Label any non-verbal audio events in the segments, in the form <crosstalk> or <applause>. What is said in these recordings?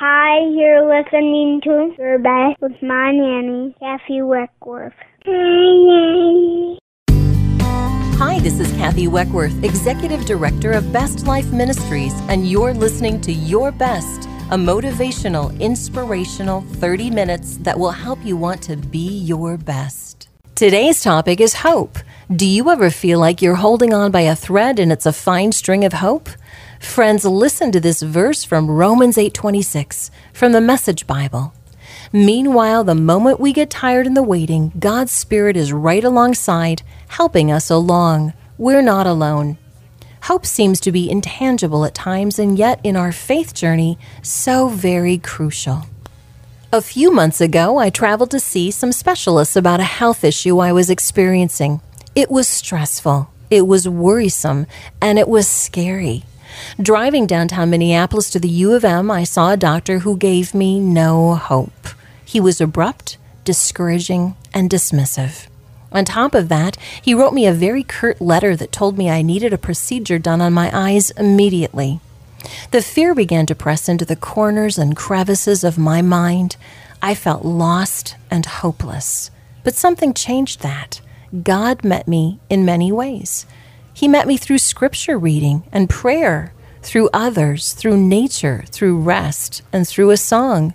Hi, you're listening to Your Best with my nanny, Kathy Weckworth. Hi, nanny. Hi, this is Kathy Weckworth, Executive Director of Best Life Ministries, and you're listening to Your Best, a motivational, inspirational 30 minutes that will help you want to be your best. Today's topic is hope. Do you ever feel like you're holding on by a thread and it's a fine string of hope? Friends, listen to this verse from Romans 8:26 from the Message Bible. Meanwhile, the moment we get tired in the waiting, God's Spirit is right alongside, helping us along. We're not alone. Hope seems to be intangible at times, and yet in our faith journey, so very crucial. A few months ago, I traveled to see some specialists about a health issue I was experiencing. It was stressful, it was worrisome, and it was scary. Driving downtown Minneapolis to the U of M, I saw a doctor who gave me no hope. He was abrupt, discouraging, and dismissive. On top of that, he wrote me a very curt letter that told me I needed a procedure done on my eyes immediately. The fear began to press into the corners and crevices of my mind. I felt lost and hopeless. But something changed that. God met me in many ways. He met me through scripture reading and prayer, through others, through nature, through rest, and through a song.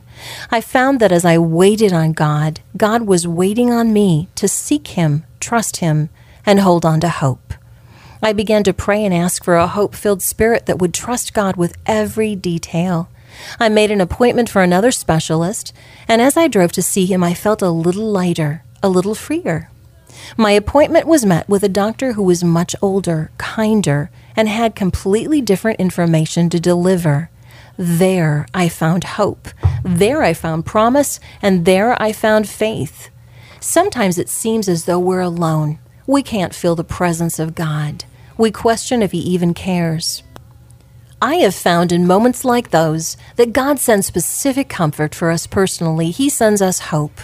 I found that as I waited on God, God was waiting on me to seek Him, trust Him, and hold on to hope. I began to pray and ask for a hope filled spirit that would trust God with every detail. I made an appointment for another specialist, and as I drove to see him, I felt a little lighter, a little freer. My appointment was met with a doctor who was much older, kinder, and had completely different information to deliver. There I found hope. There I found promise, and there I found faith. Sometimes it seems as though we're alone. We can't feel the presence of God. We question if He even cares. I have found in moments like those that God sends specific comfort for us personally. He sends us hope.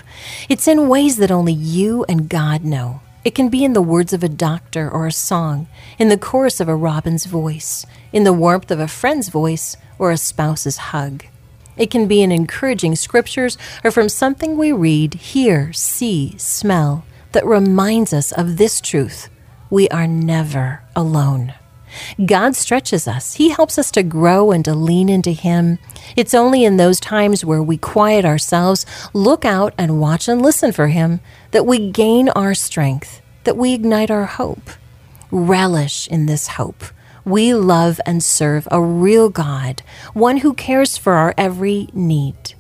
It's in ways that only you and God know. It can be in the words of a doctor or a song, in the chorus of a robin's voice, in the warmth of a friend's voice, or a spouse's hug. It can be in encouraging scriptures or from something we read, hear, see, smell that reminds us of this truth we are never alone. God stretches us. He helps us to grow and to lean into Him. It's only in those times where we quiet ourselves, look out, and watch and listen for Him that we gain our strength, that we ignite our hope. Relish in this hope. We love and serve a real God, one who cares for our every need.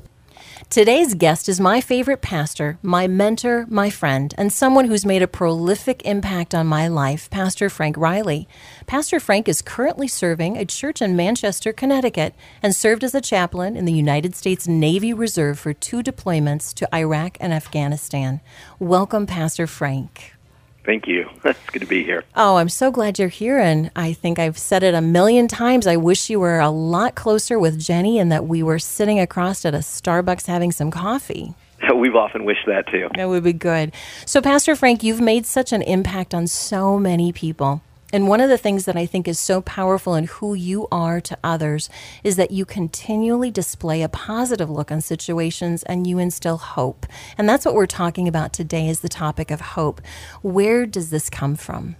Today's guest is my favorite pastor, my mentor, my friend, and someone who's made a prolific impact on my life, Pastor Frank Riley. Pastor Frank is currently serving a church in Manchester, Connecticut, and served as a chaplain in the United States Navy Reserve for two deployments to Iraq and Afghanistan. Welcome, Pastor Frank. Thank you. <laughs> It's good to be here. Oh, I'm so glad you're here. And I think I've said it a million times. I wish you were a lot closer with Jenny and that we were sitting across at a Starbucks having some coffee. <laughs> We've often wished that too. That would be good. So, Pastor Frank, you've made such an impact on so many people. And one of the things that I think is so powerful in who you are to others is that you continually display a positive look on situations and you instill hope. And that's what we're talking about today is the topic of hope. Where does this come from?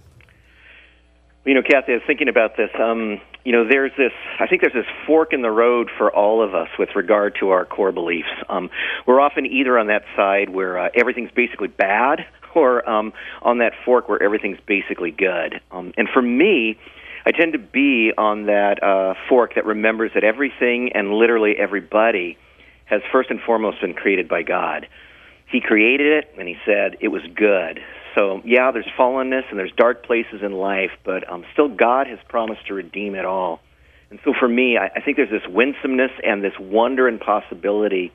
You know, Kathy, I was thinking about this. Um, you know, there's this, I think there's this fork in the road for all of us with regard to our core beliefs. Um, we're often either on that side where uh, everything's basically bad <laughs> or um, on that fork where everything's basically good. Um, and for me, I tend to be on that uh, fork that remembers that everything and literally everybody has first and foremost been created by God. He created it, and He said it was good. So, yeah, there's fallenness and there's dark places in life, but um, still God has promised to redeem it all. And so for me, I, I think there's this winsomeness and this wonder and possibility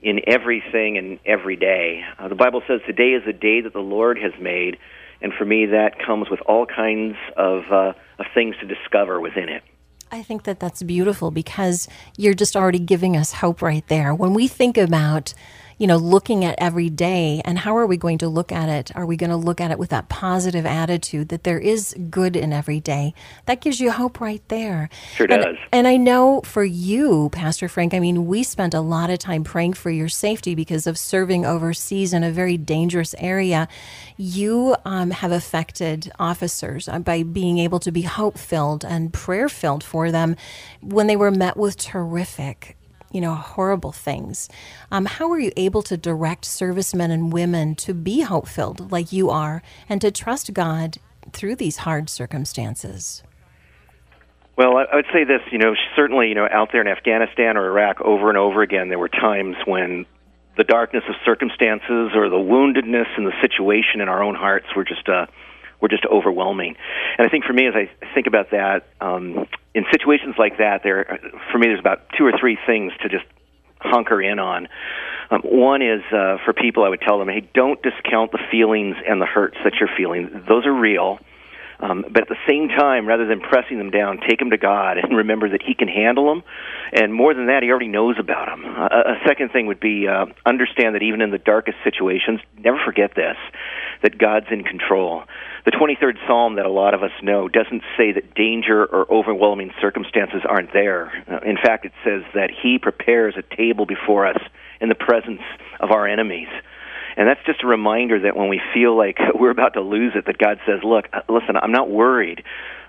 in everything and every day. Uh, the Bible says today is a day that the Lord has made, and for me, that comes with all kinds of, uh, of things to discover within it. I think that that's beautiful because you're just already giving us hope right there. When we think about you know, looking at every day. And how are we going to look at it? Are we going to look at it with that positive attitude that there is good in every day? That gives you hope right there. Sure and, does. And I know for you, Pastor Frank, I mean, we spent a lot of time praying for your safety because of serving overseas in a very dangerous area. You um, have affected officers uh, by being able to be hope filled and prayer filled for them when they were met with terrific you know, horrible things. Um, how are you able to direct servicemen and women to be hope filled like you are and to trust God through these hard circumstances? Well, I would say this, you know, certainly, you know, out there in Afghanistan or Iraq over and over again, there were times when the darkness of circumstances or the woundedness and the situation in our own hearts were just uh, were just overwhelming. And I think for me, as I think about that, um, in situations like that, there for me, there's about two or three things to just hunker in on. Um, one is uh, for people, I would tell them, hey, don't discount the feelings and the hurts that you're feeling. Those are real. Um, but at the same time, rather than pressing them down, take them to God and <laughs> remember that He can handle them. And more than that, He already knows about them. Uh, a second thing would be uh, understand that even in the darkest situations, never forget this that God's in control. The 23rd Psalm that a lot of us know doesn't say that danger or overwhelming circumstances aren't there. Uh, in fact, it says that He prepares a table before us in the presence of our enemies. And that's just a reminder that when we feel like <laughs> we're about to lose it, that God says, "Look, uh, listen, I'm not worried.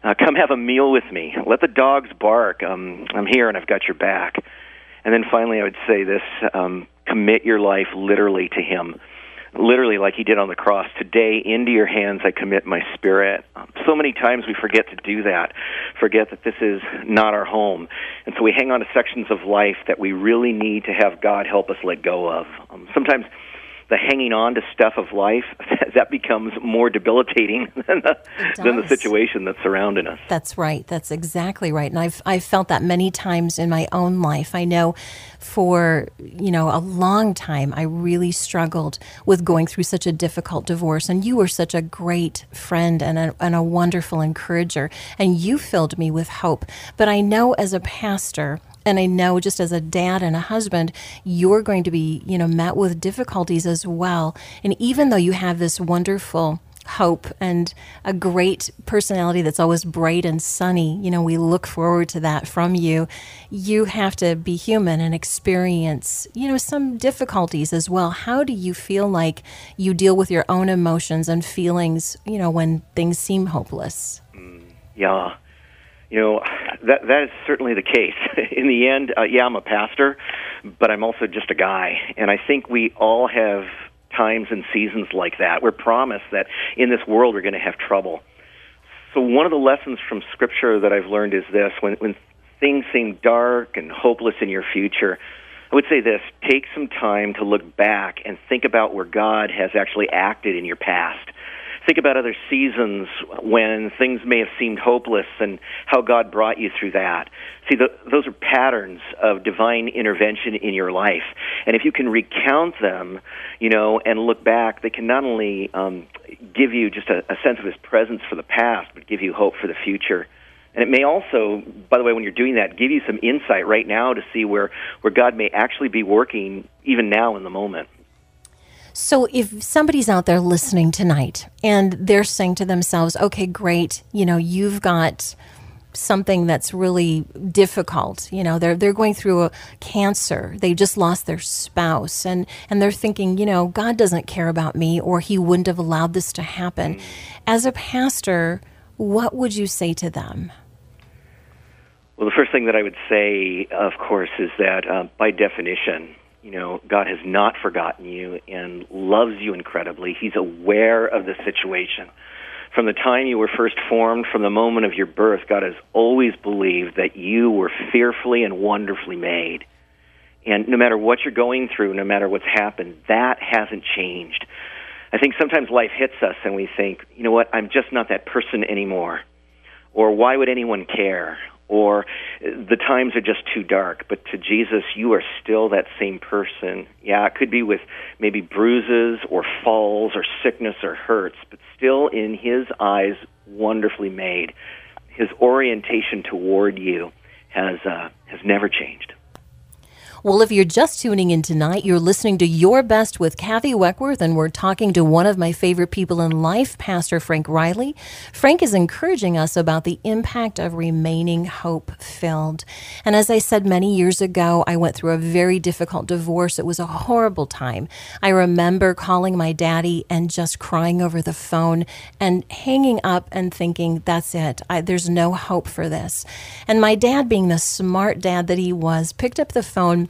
Uh, come have a meal with me. Let the dogs bark. Um, I'm here, and I've got your back." And then finally, I would say this: um, commit your life literally to Him, literally like He did on the cross. Today, into Your hands I commit my spirit. Um, so many times we forget to do that, forget that this is not our home, and so we hang on to sections of life that we really need to have God help us let go of. Um, sometimes the hanging on to stuff of life <laughs> that becomes more debilitating <laughs> than the, than the situation that's surrounding us. That's right. That's exactly right. And I've I've felt that many times in my own life. I know for you know a long time I really struggled with going through such a difficult divorce and you were such a great friend and a, and a wonderful encourager and you filled me with hope but I know as a pastor and I know just as a dad and a husband, you're going to be, you know, met with difficulties as well. And even though you have this wonderful hope and a great personality that's always bright and sunny, you know, we look forward to that from you. You have to be human and experience, you know, some difficulties as well. How do you feel like you deal with your own emotions and feelings, you know, when things seem hopeless? Mm, yeah you know that that is certainly the case. <laughs> In the end, uh, yeah, I'm a pastor, but I'm also just a guy, and I think we all have times and seasons like that. We're promised that in this world we're going to have trouble. So one of the lessons from Scripture that I've learned is this: when when things seem dark and hopeless in your future, I would say this: take some time to look back and think about where God has actually acted in your past think about other seasons when things may have seemed hopeless and how God brought you through that. See, the, those are patterns of divine intervention in your life. And if you can recount them, you know, and look back, they can not only um, give you just a, a sense of His presence for the past, but give you hope for the future. And it may also, by the way, when you're doing that, give you some insight right now to see where, where God may actually be working even now in the moment. So if somebody's out there listening tonight and they're saying to themselves, okay, great, you know, you've got something that's really difficult. You know, they're they're going through a cancer. They just lost their spouse and and they're thinking, you know, God doesn't care about me or he wouldn't have allowed this to happen. As a pastor, what would you say to them? Well, the first thing that I would say, of course, is that uh, by definition, you know, God has not forgotten you and loves you incredibly. He's aware of the situation. From the time you were first formed, from the moment of your birth, God has always believed that you were fearfully and wonderfully made. And no matter what you're going through, no matter what's happened, that hasn't changed. I think sometimes life hits us and we think, you know what, I'm just not that person anymore. Or why would anyone care? Or the times are just too dark. But to Jesus, you are still that same person. Yeah, it could be with maybe bruises or falls or sickness or hurts, but still in His eyes, wonderfully made. His orientation toward you has uh, has never changed. Well, if you're just tuning in tonight, you're listening to Your Best with Kathy Weckworth, and we're talking to one of my favorite people in life, Pastor Frank Riley. Frank is encouraging us about the impact of remaining hope filled. And as I said many years ago, I went through a very difficult divorce. It was a horrible time. I remember calling my daddy and just crying over the phone and hanging up and thinking, that's it. I, there's no hope for this. And my dad, being the smart dad that he was, picked up the phone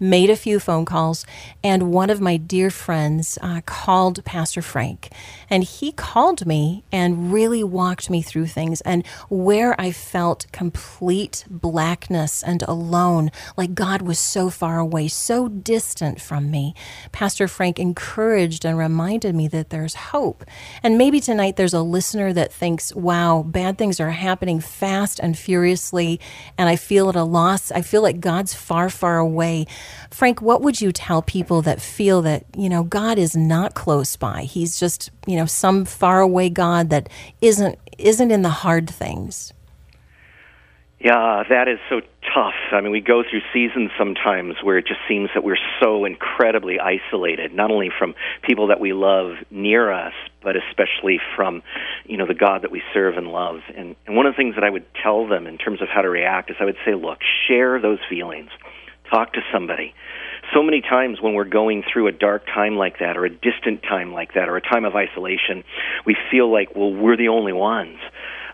made a few phone calls, and one of my dear friends uh, called Pastor Frank. And he called me and really walked me through things. And where I felt complete blackness and alone, like God was so far away, so distant from me, Pastor Frank encouraged and reminded me that there's hope. And maybe tonight there's a listener that thinks, wow, bad things are happening fast and furiously, and I feel at a loss. I feel like God's far, far away. Frank, what would you tell people that feel that, you know, God is not close by? He's just, you know, some faraway God that isn't isn't in the hard things. Yeah, that is so tough. I mean, we go through seasons sometimes where it just seems that we're so incredibly isolated, not only from people that we love near us, but especially from, you know, the God that we serve and love. And, and one of the things that I would tell them in terms of how to react is I would say, look, share those feelings talk to somebody. So many times when we're going through a dark time like that, or a distant time like that, or a time of isolation, we feel like, well, we're the only ones.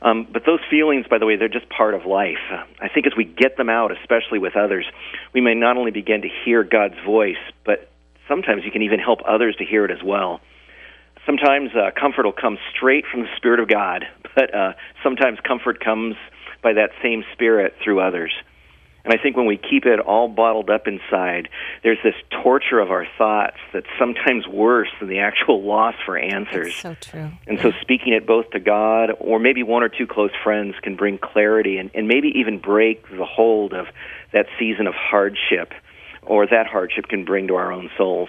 Um, but those feelings, by the way, they're just part of life. I think as we get them out, especially with others, we may not only begin to hear God's voice, but sometimes you can even help others to hear it as well. Sometimes uh, comfort will come straight from the Spirit of God, <laughs> but uh, sometimes comfort comes by that same Spirit through others. And I think when we keep it all bottled up inside, there's this torture of our thoughts that's sometimes worse than the actual loss for answers. That's so true. And so speaking it both to God or maybe one or two close friends can bring clarity and, and maybe even break the hold of that season of hardship or that hardship can bring to our own souls.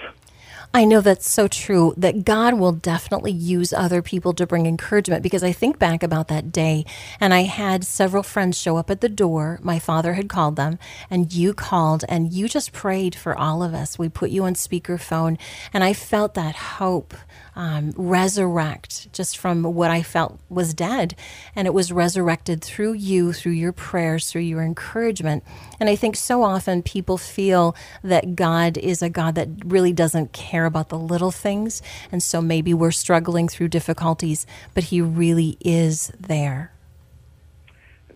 I know that's so true that God will definitely use other people to bring encouragement because I think back about that day and I had several friends show up at the door. My father had called them and you called and you just prayed for all of us. We put you on speakerphone and I felt that hope um, resurrect just from what I felt was dead. And it was resurrected through you, through your prayers, through your encouragement. And I think so often people feel that God is a God that really doesn't care about the little things. And so maybe we're struggling through difficulties, but He really is there.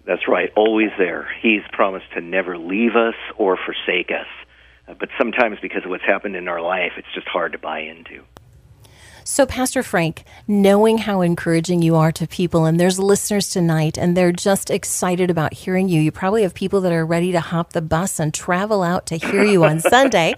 That's right, always there. He's promised to never leave us or forsake us. Uh, but sometimes, because of what's happened in our life, it's just hard to buy into. So, Pastor Frank, knowing how encouraging you are to people, and there's listeners tonight, and they're just excited about hearing you. You probably have people that are ready to hop the bus and travel out to hear you on <laughs> Sunday.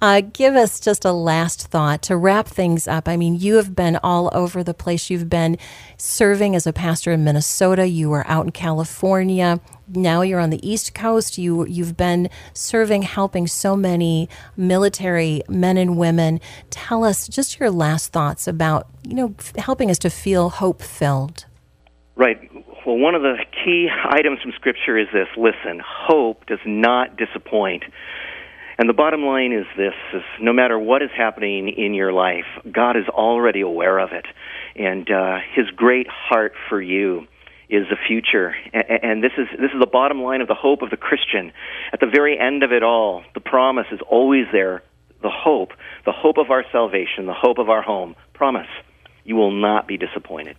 Uh, give us just a last thought to wrap things up. I mean, you have been all over the place. You've been serving as a pastor in Minnesota, you were out in California, now you're on the East Coast. You you've been serving, helping so many military men and women. Tell us just your last thoughts about you know helping us to feel hope filled. Right. Well, one of the key items from Scripture is this: listen, hope does not disappoint. And the bottom line is this: is no matter what is happening in your life, God is already aware of it, and uh, His great heart for you is the future. And this is, this is the bottom line of the hope of the Christian. At the very end of it all, the promise is always there the hope, the hope of our salvation, the hope of our home. Promise, you will not be disappointed.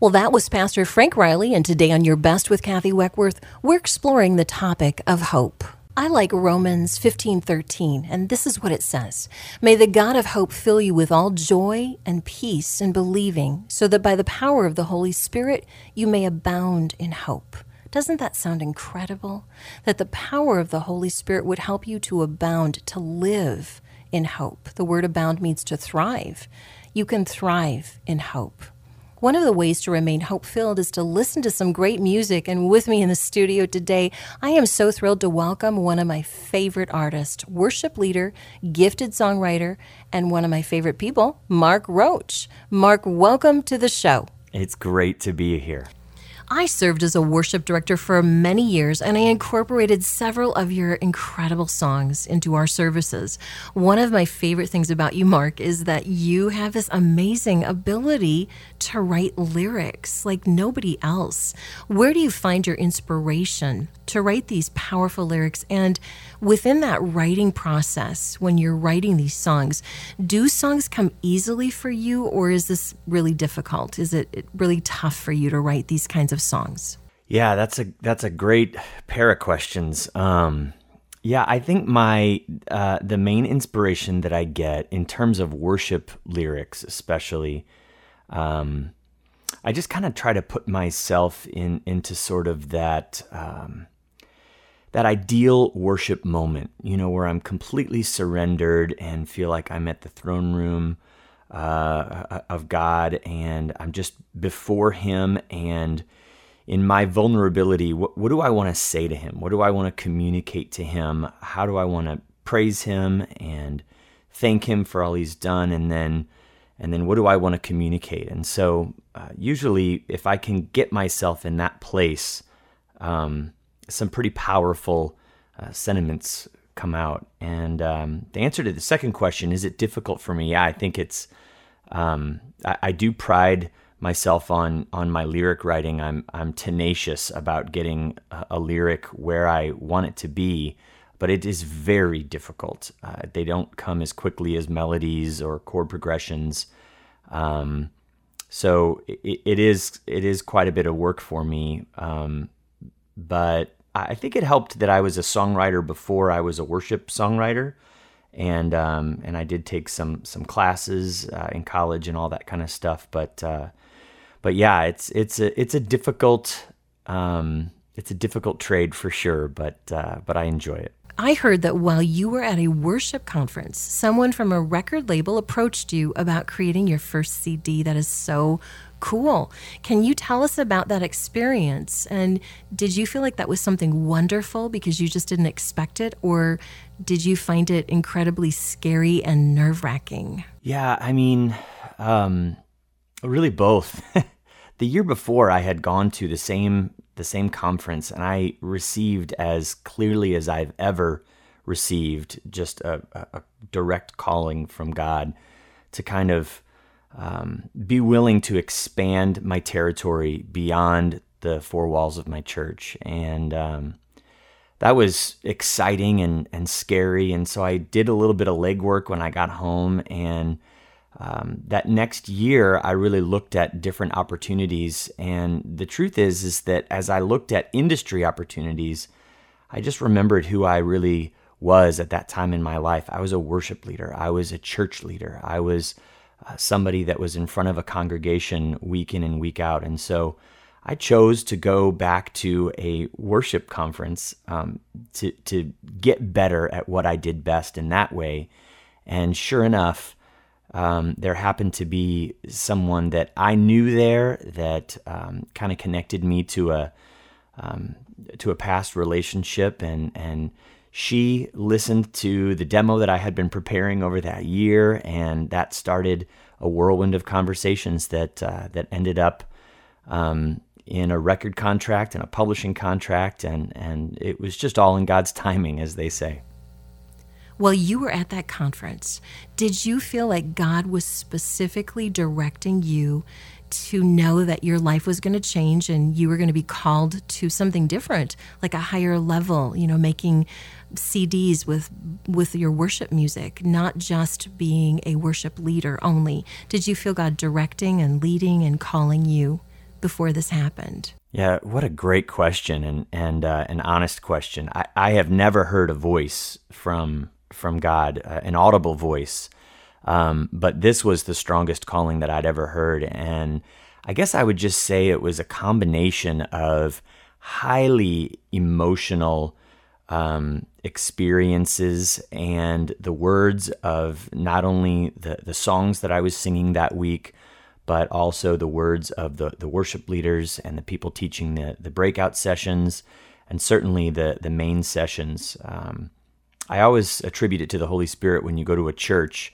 Well, that was Pastor Frank Riley, and today on Your Best with Kathy Weckworth, we're exploring the topic of hope. I like Romans 15:13, and this is what it says. May the God of hope fill you with all joy and peace in believing, so that by the power of the Holy Spirit you may abound in hope. Doesn't that sound incredible? That the power of the Holy Spirit would help you to abound, to live in hope. The word abound means to thrive. You can thrive in hope. One of the ways to remain hope filled is to listen to some great music. And with me in the studio today, I am so thrilled to welcome one of my favorite artists, worship leader, gifted songwriter, and one of my favorite people, Mark Roach. Mark, welcome to the show. It's great to be here. I served as a worship director for many years and I incorporated several of your incredible songs into our services. One of my favorite things about you, Mark, is that you have this amazing ability to write lyrics like nobody else. Where do you find your inspiration to write these powerful lyrics? And within that writing process, when you're writing these songs, do songs come easily for you or is this really difficult? Is it really tough for you to write these kinds of songs? Yeah, that's a that's a great pair of questions. Um, yeah, I think my uh, the main inspiration that I get in terms of worship lyrics, especially, um, I just kind of try to put myself in into sort of that um, that ideal worship moment, you know, where I'm completely surrendered and feel like I'm at the throne room uh, of God, and I'm just before Him and in my vulnerability, what, what do I want to say to him? What do I want to communicate to him? How do I want to praise him and thank him for all he's done? And then, and then what do I want to communicate? And so, uh, usually, if I can get myself in that place, um, some pretty powerful uh, sentiments come out. And um, the answer to the second question is it difficult for me? Yeah, I think it's. Um, I, I do pride myself on on my lyric writing. I'm I'm tenacious about getting a, a lyric where I want it to be, but it is very difficult. Uh, they don't come as quickly as melodies or chord progressions. Um, so it, it is it is quite a bit of work for me. Um, but I think it helped that I was a songwriter before I was a worship songwriter, and um, and I did take some some classes uh, in college and all that kind of stuff. But uh, but yeah, it's it's a it's a difficult um, it's a difficult trade for sure, but uh, but I enjoy it. I heard that while you were at a worship conference, someone from a record label approached you about creating your first CD. That is so cool. Can you tell us about that experience? And did you feel like that was something wonderful because you just didn't expect it? Or did you find it incredibly scary and nerve wracking? Yeah, I mean, um, really both. <laughs> the year before I had gone to the same the same conference and I received as clearly as I've ever received just a, a direct calling from God to kind of um, be willing to expand my territory beyond the four walls of my church. And um, that was exciting and, and scary. And so I did a little bit of legwork when I got home and um, that next year i really looked at different opportunities and the truth is is that as i looked at industry opportunities i just remembered who i really was at that time in my life. I was a worship leader. I was a church leader. I was uh, somebody that was in front of a congregation week in and week out. And so i chose to go back to a worship conference um, to, to get better at what i did best in that way. And sure enough um, there happened to be someone that I knew there that um, kind of connected me to a um, to a past relationship, and and she listened to the demo that I had been preparing over that year, and that started a whirlwind of conversations that uh, that ended up um, in a record contract and a publishing contract, and and it was just all in God's <laughs> timing, as they say. While you were at that conference, did you feel like God was specifically directing you to know that your life was going to change and you were going to be called to something different, like a higher level, you know, making CDs with with your worship music, not just being a worship leader only. Did you feel God directing and leading and calling you before this happened? Yeah, what a great question and and uh, an honest question. I, I have never heard a voice from from God, uh, an audible voice. Um, but this was the strongest calling that I'd ever heard. And I guess I would just say it was a combination of highly emotional um, experiences and the words of not only the, the songs that I was singing that week, but also the words of the, the worship leaders and the people teaching the, the breakout sessions, and certainly the, the main sessions. Um, I always attribute it to the Holy Spirit when you go to a church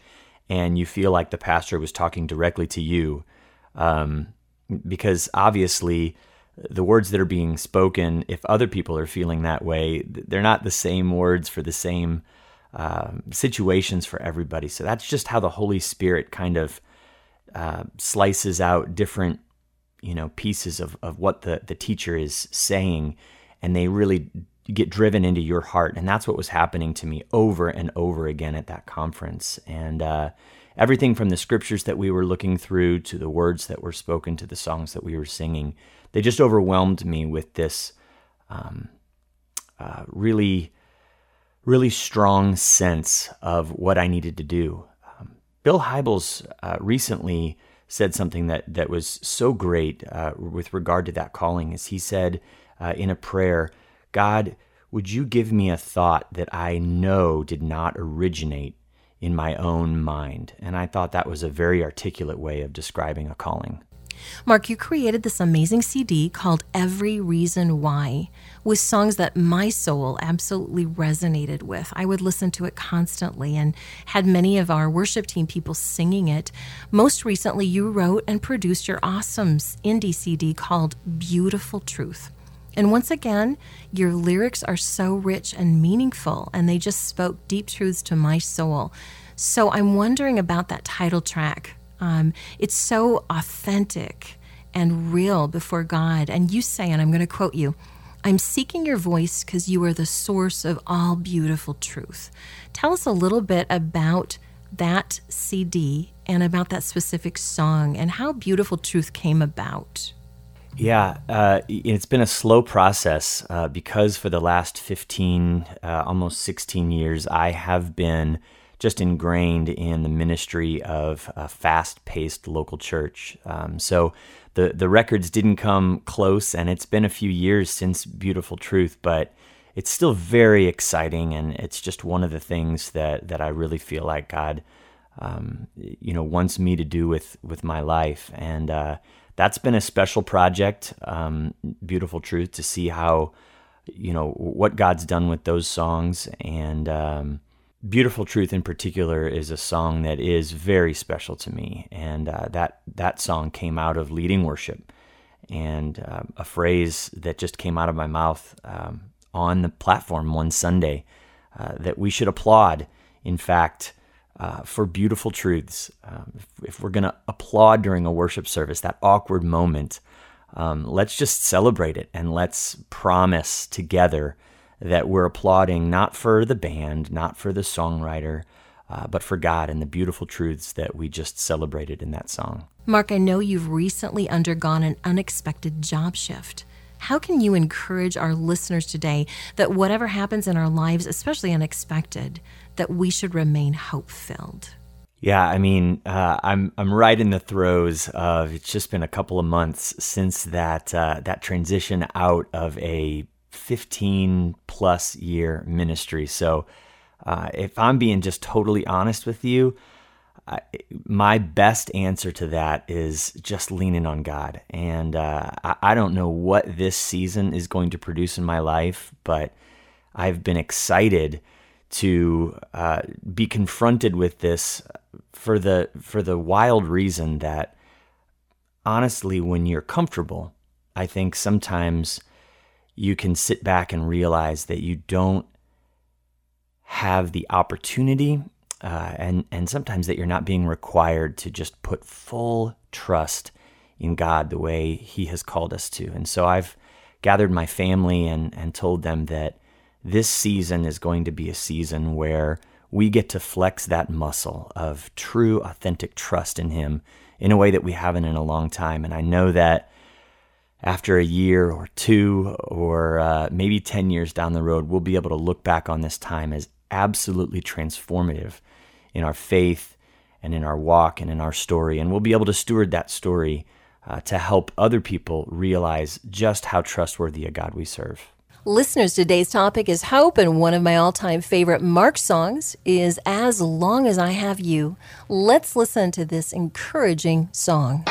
and you feel like the pastor was talking directly to you. Um, because obviously, the words that are being spoken, if other people are feeling that way, they're not the same words for the same uh, situations for everybody. So that's just how the Holy Spirit kind of uh, slices out different, you know, pieces of, of what the, the teacher is saying, and they really get driven into your heart. And that's what was happening to me over and over again at that conference. And uh, everything from the scriptures that we were looking through to the words that were spoken to the songs that we were singing, they just overwhelmed me with this um, uh, really, really strong sense of what I needed to do. Um, Bill Hybels uh, recently said something that that was so great uh, with regard to that calling. Is he said uh, in a prayer, God, would you give me a thought that I know did not originate in my own mind? And I thought that was a very articulate way of describing a calling. Mark, you created this amazing CD called Every Reason Why with songs that my soul absolutely resonated with. I would listen to it constantly and had many of our worship team people singing it. Most recently, you wrote and produced your awesome indie CD called Beautiful Truth. And once again, your lyrics are so rich and meaningful, and they just spoke deep truths to my soul. So I'm wondering about that title track. Um, it's so authentic and real before God. And you say, and I'm going to quote you I'm seeking your voice because you are the source of all beautiful truth. Tell us a little bit about that CD and about that specific song and how Beautiful Truth came about. Yeah, uh, it's been a slow process uh, because for the last 15, uh, almost 16 years, I have been just ingrained in the ministry of a fast paced local church. Um, so the, the records didn't come close, and it's been a few years since Beautiful Truth, but it's still very exciting, and it's just one of the things that, that I really feel like God. Um, you know, wants me to do with with my life, and uh, that's been a special project, um, Beautiful Truth, to see how, you know, what God's done with those songs. And um, Beautiful Truth in particular is a song that is very special to me. And uh, that, that song came out of leading worship and uh, a phrase that just came out of my mouth um, on the platform one Sunday uh, that we should applaud. In fact, uh, for beautiful truths. Um, if, if, we're going to applaud during a worship service, that awkward moment, um, let's just celebrate it and let's promise together that we're applauding not for the band, not for the songwriter, uh, but for God and the beautiful truths that we just celebrated in that song. Mark, I know you've recently undergone an unexpected job shift. How can you encourage our listeners today that whatever happens in our lives, especially unexpected, that we should remain hope filled? Yeah, I mean, uh, I'm I'm right in the throes of. It's just been a couple of months since that uh, that transition out of a 15 plus year ministry. So, uh, if I'm being just totally honest with you, I, my best answer to that is just leaning on God. And uh, I, I, don't know what this season is going to produce in my life, but I've been excited to uh, be confronted with this for the for the wild reason that honestly, when you're comfortable, I think sometimes you can sit back and realize that you don't have the opportunity uh, and and sometimes that you're not being required to just put full trust in God the way He has called us to. And so I've gathered my family and and told them that this season is going to be a season where we get to flex that muscle of true, authentic trust in Him in a way that we haven't in a long time. And I know that after a year or two, or uh, maybe 10 years down the road, we'll be able to look back on this time as absolutely transformative in our faith and in our walk and in our story. And we'll be able to steward that story uh, to help other people realize just how trustworthy a God we serve. Listeners, today's topic is hope, and one of my all time favorite Mark songs is As Long as I Have You. Let's listen to this encouraging song.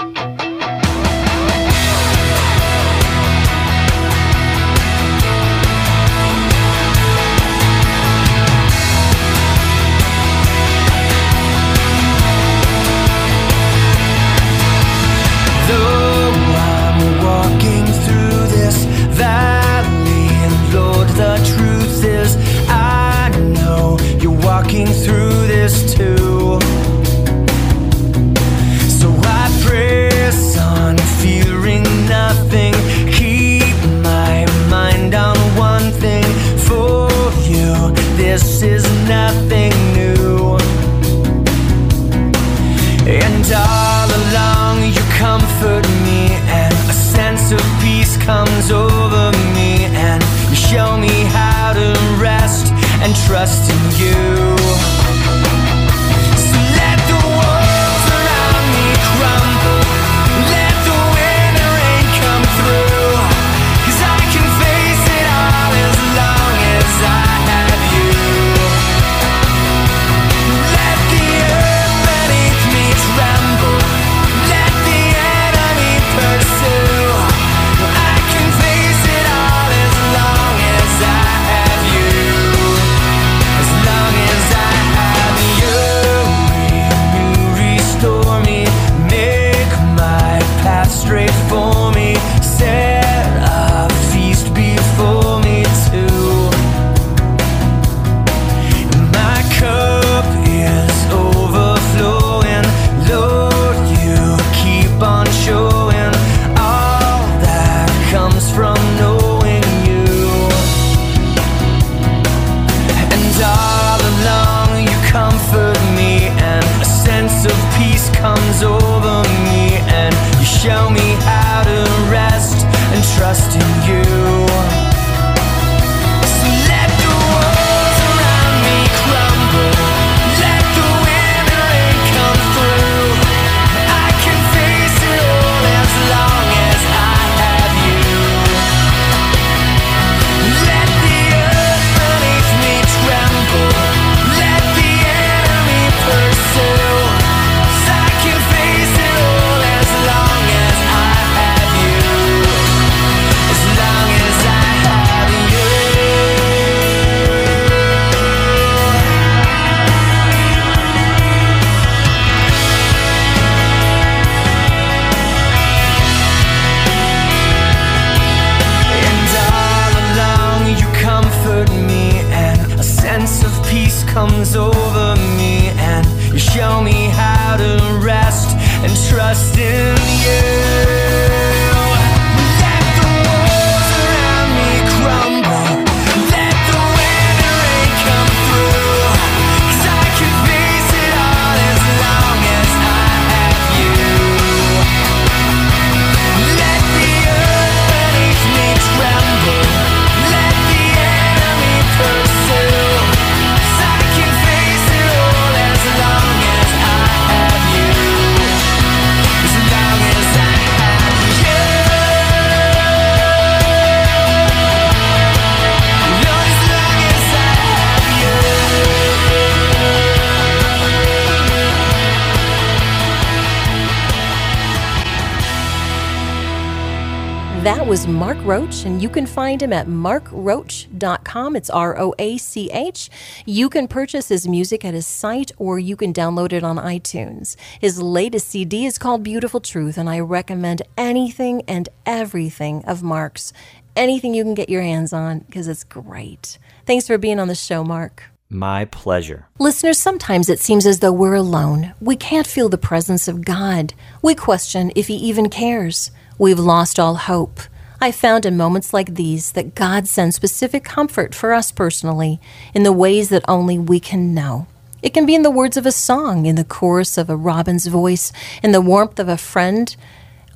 That was Mark Roach, and you can find him at markroach.com. It's R O A C H. You can purchase his music at his site or you can download it on iTunes. His latest CD is called Beautiful Truth, and I recommend anything and everything of Mark's. Anything you can get your hands on because it's great. Thanks for being on the show, Mark. My pleasure. Listeners, sometimes it seems as though we're alone. We can't feel the presence of God. We question if He even cares. We've lost all hope. I found in moments like these that God sends specific comfort for us personally in the ways that only we can know. It can be in the words of a song, in the chorus of a robin's voice, in the warmth of a friend,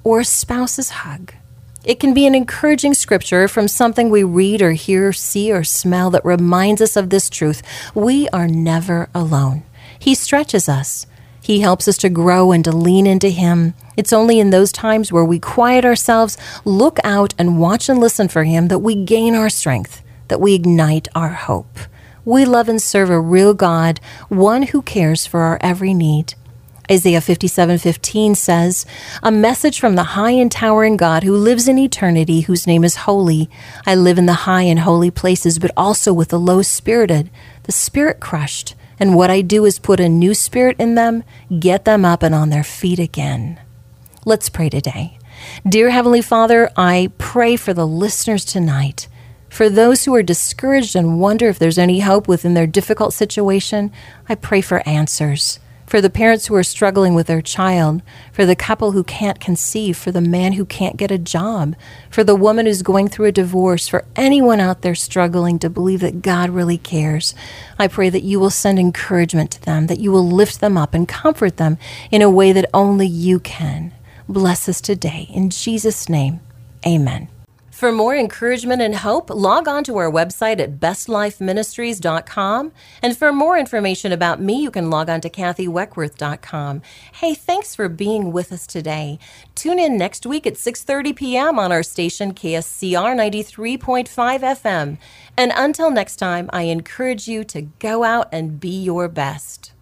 or a spouse's hug. It can be an encouraging scripture from something we read or hear, see, or smell that reminds us of this truth. We are never alone. He stretches us. He helps us to grow and to lean into Him. It's only in those times where we quiet ourselves, look out, and watch and listen for Him that we gain our strength, that we ignite our hope. We love and serve a real God, one who cares for our every need. Isaiah 57:15 says, "A message from the high and towering God who lives in eternity, whose name is holy. I live in the high and holy places, but also with the low-spirited, the spirit crushed, and what I do is put a new spirit in them, get them up and on their feet again." Let's pray today. Dear Heavenly Father, I pray for the listeners tonight. For those who are discouraged and wonder if there's any hope within their difficult situation, I pray for answers for the parents who are struggling with their child, for the couple who can't conceive, for the man who can't get a job, for the woman who's going through a divorce, for anyone out there struggling to believe that God really cares. I pray that you will send encouragement to them, that you will lift them up and comfort them in a way that only you can. Bless us today. In Jesus' name, amen. For more encouragement and hope, log on to our website at bestlifeministries.com. And for more information about me, you can log on to kathyweckworth.com. Hey, thanks for being with us today. Tune in next week at 6:30 p.m. on our station KSCR 93.5 FM. And until next time, I encourage you to go out and be your best.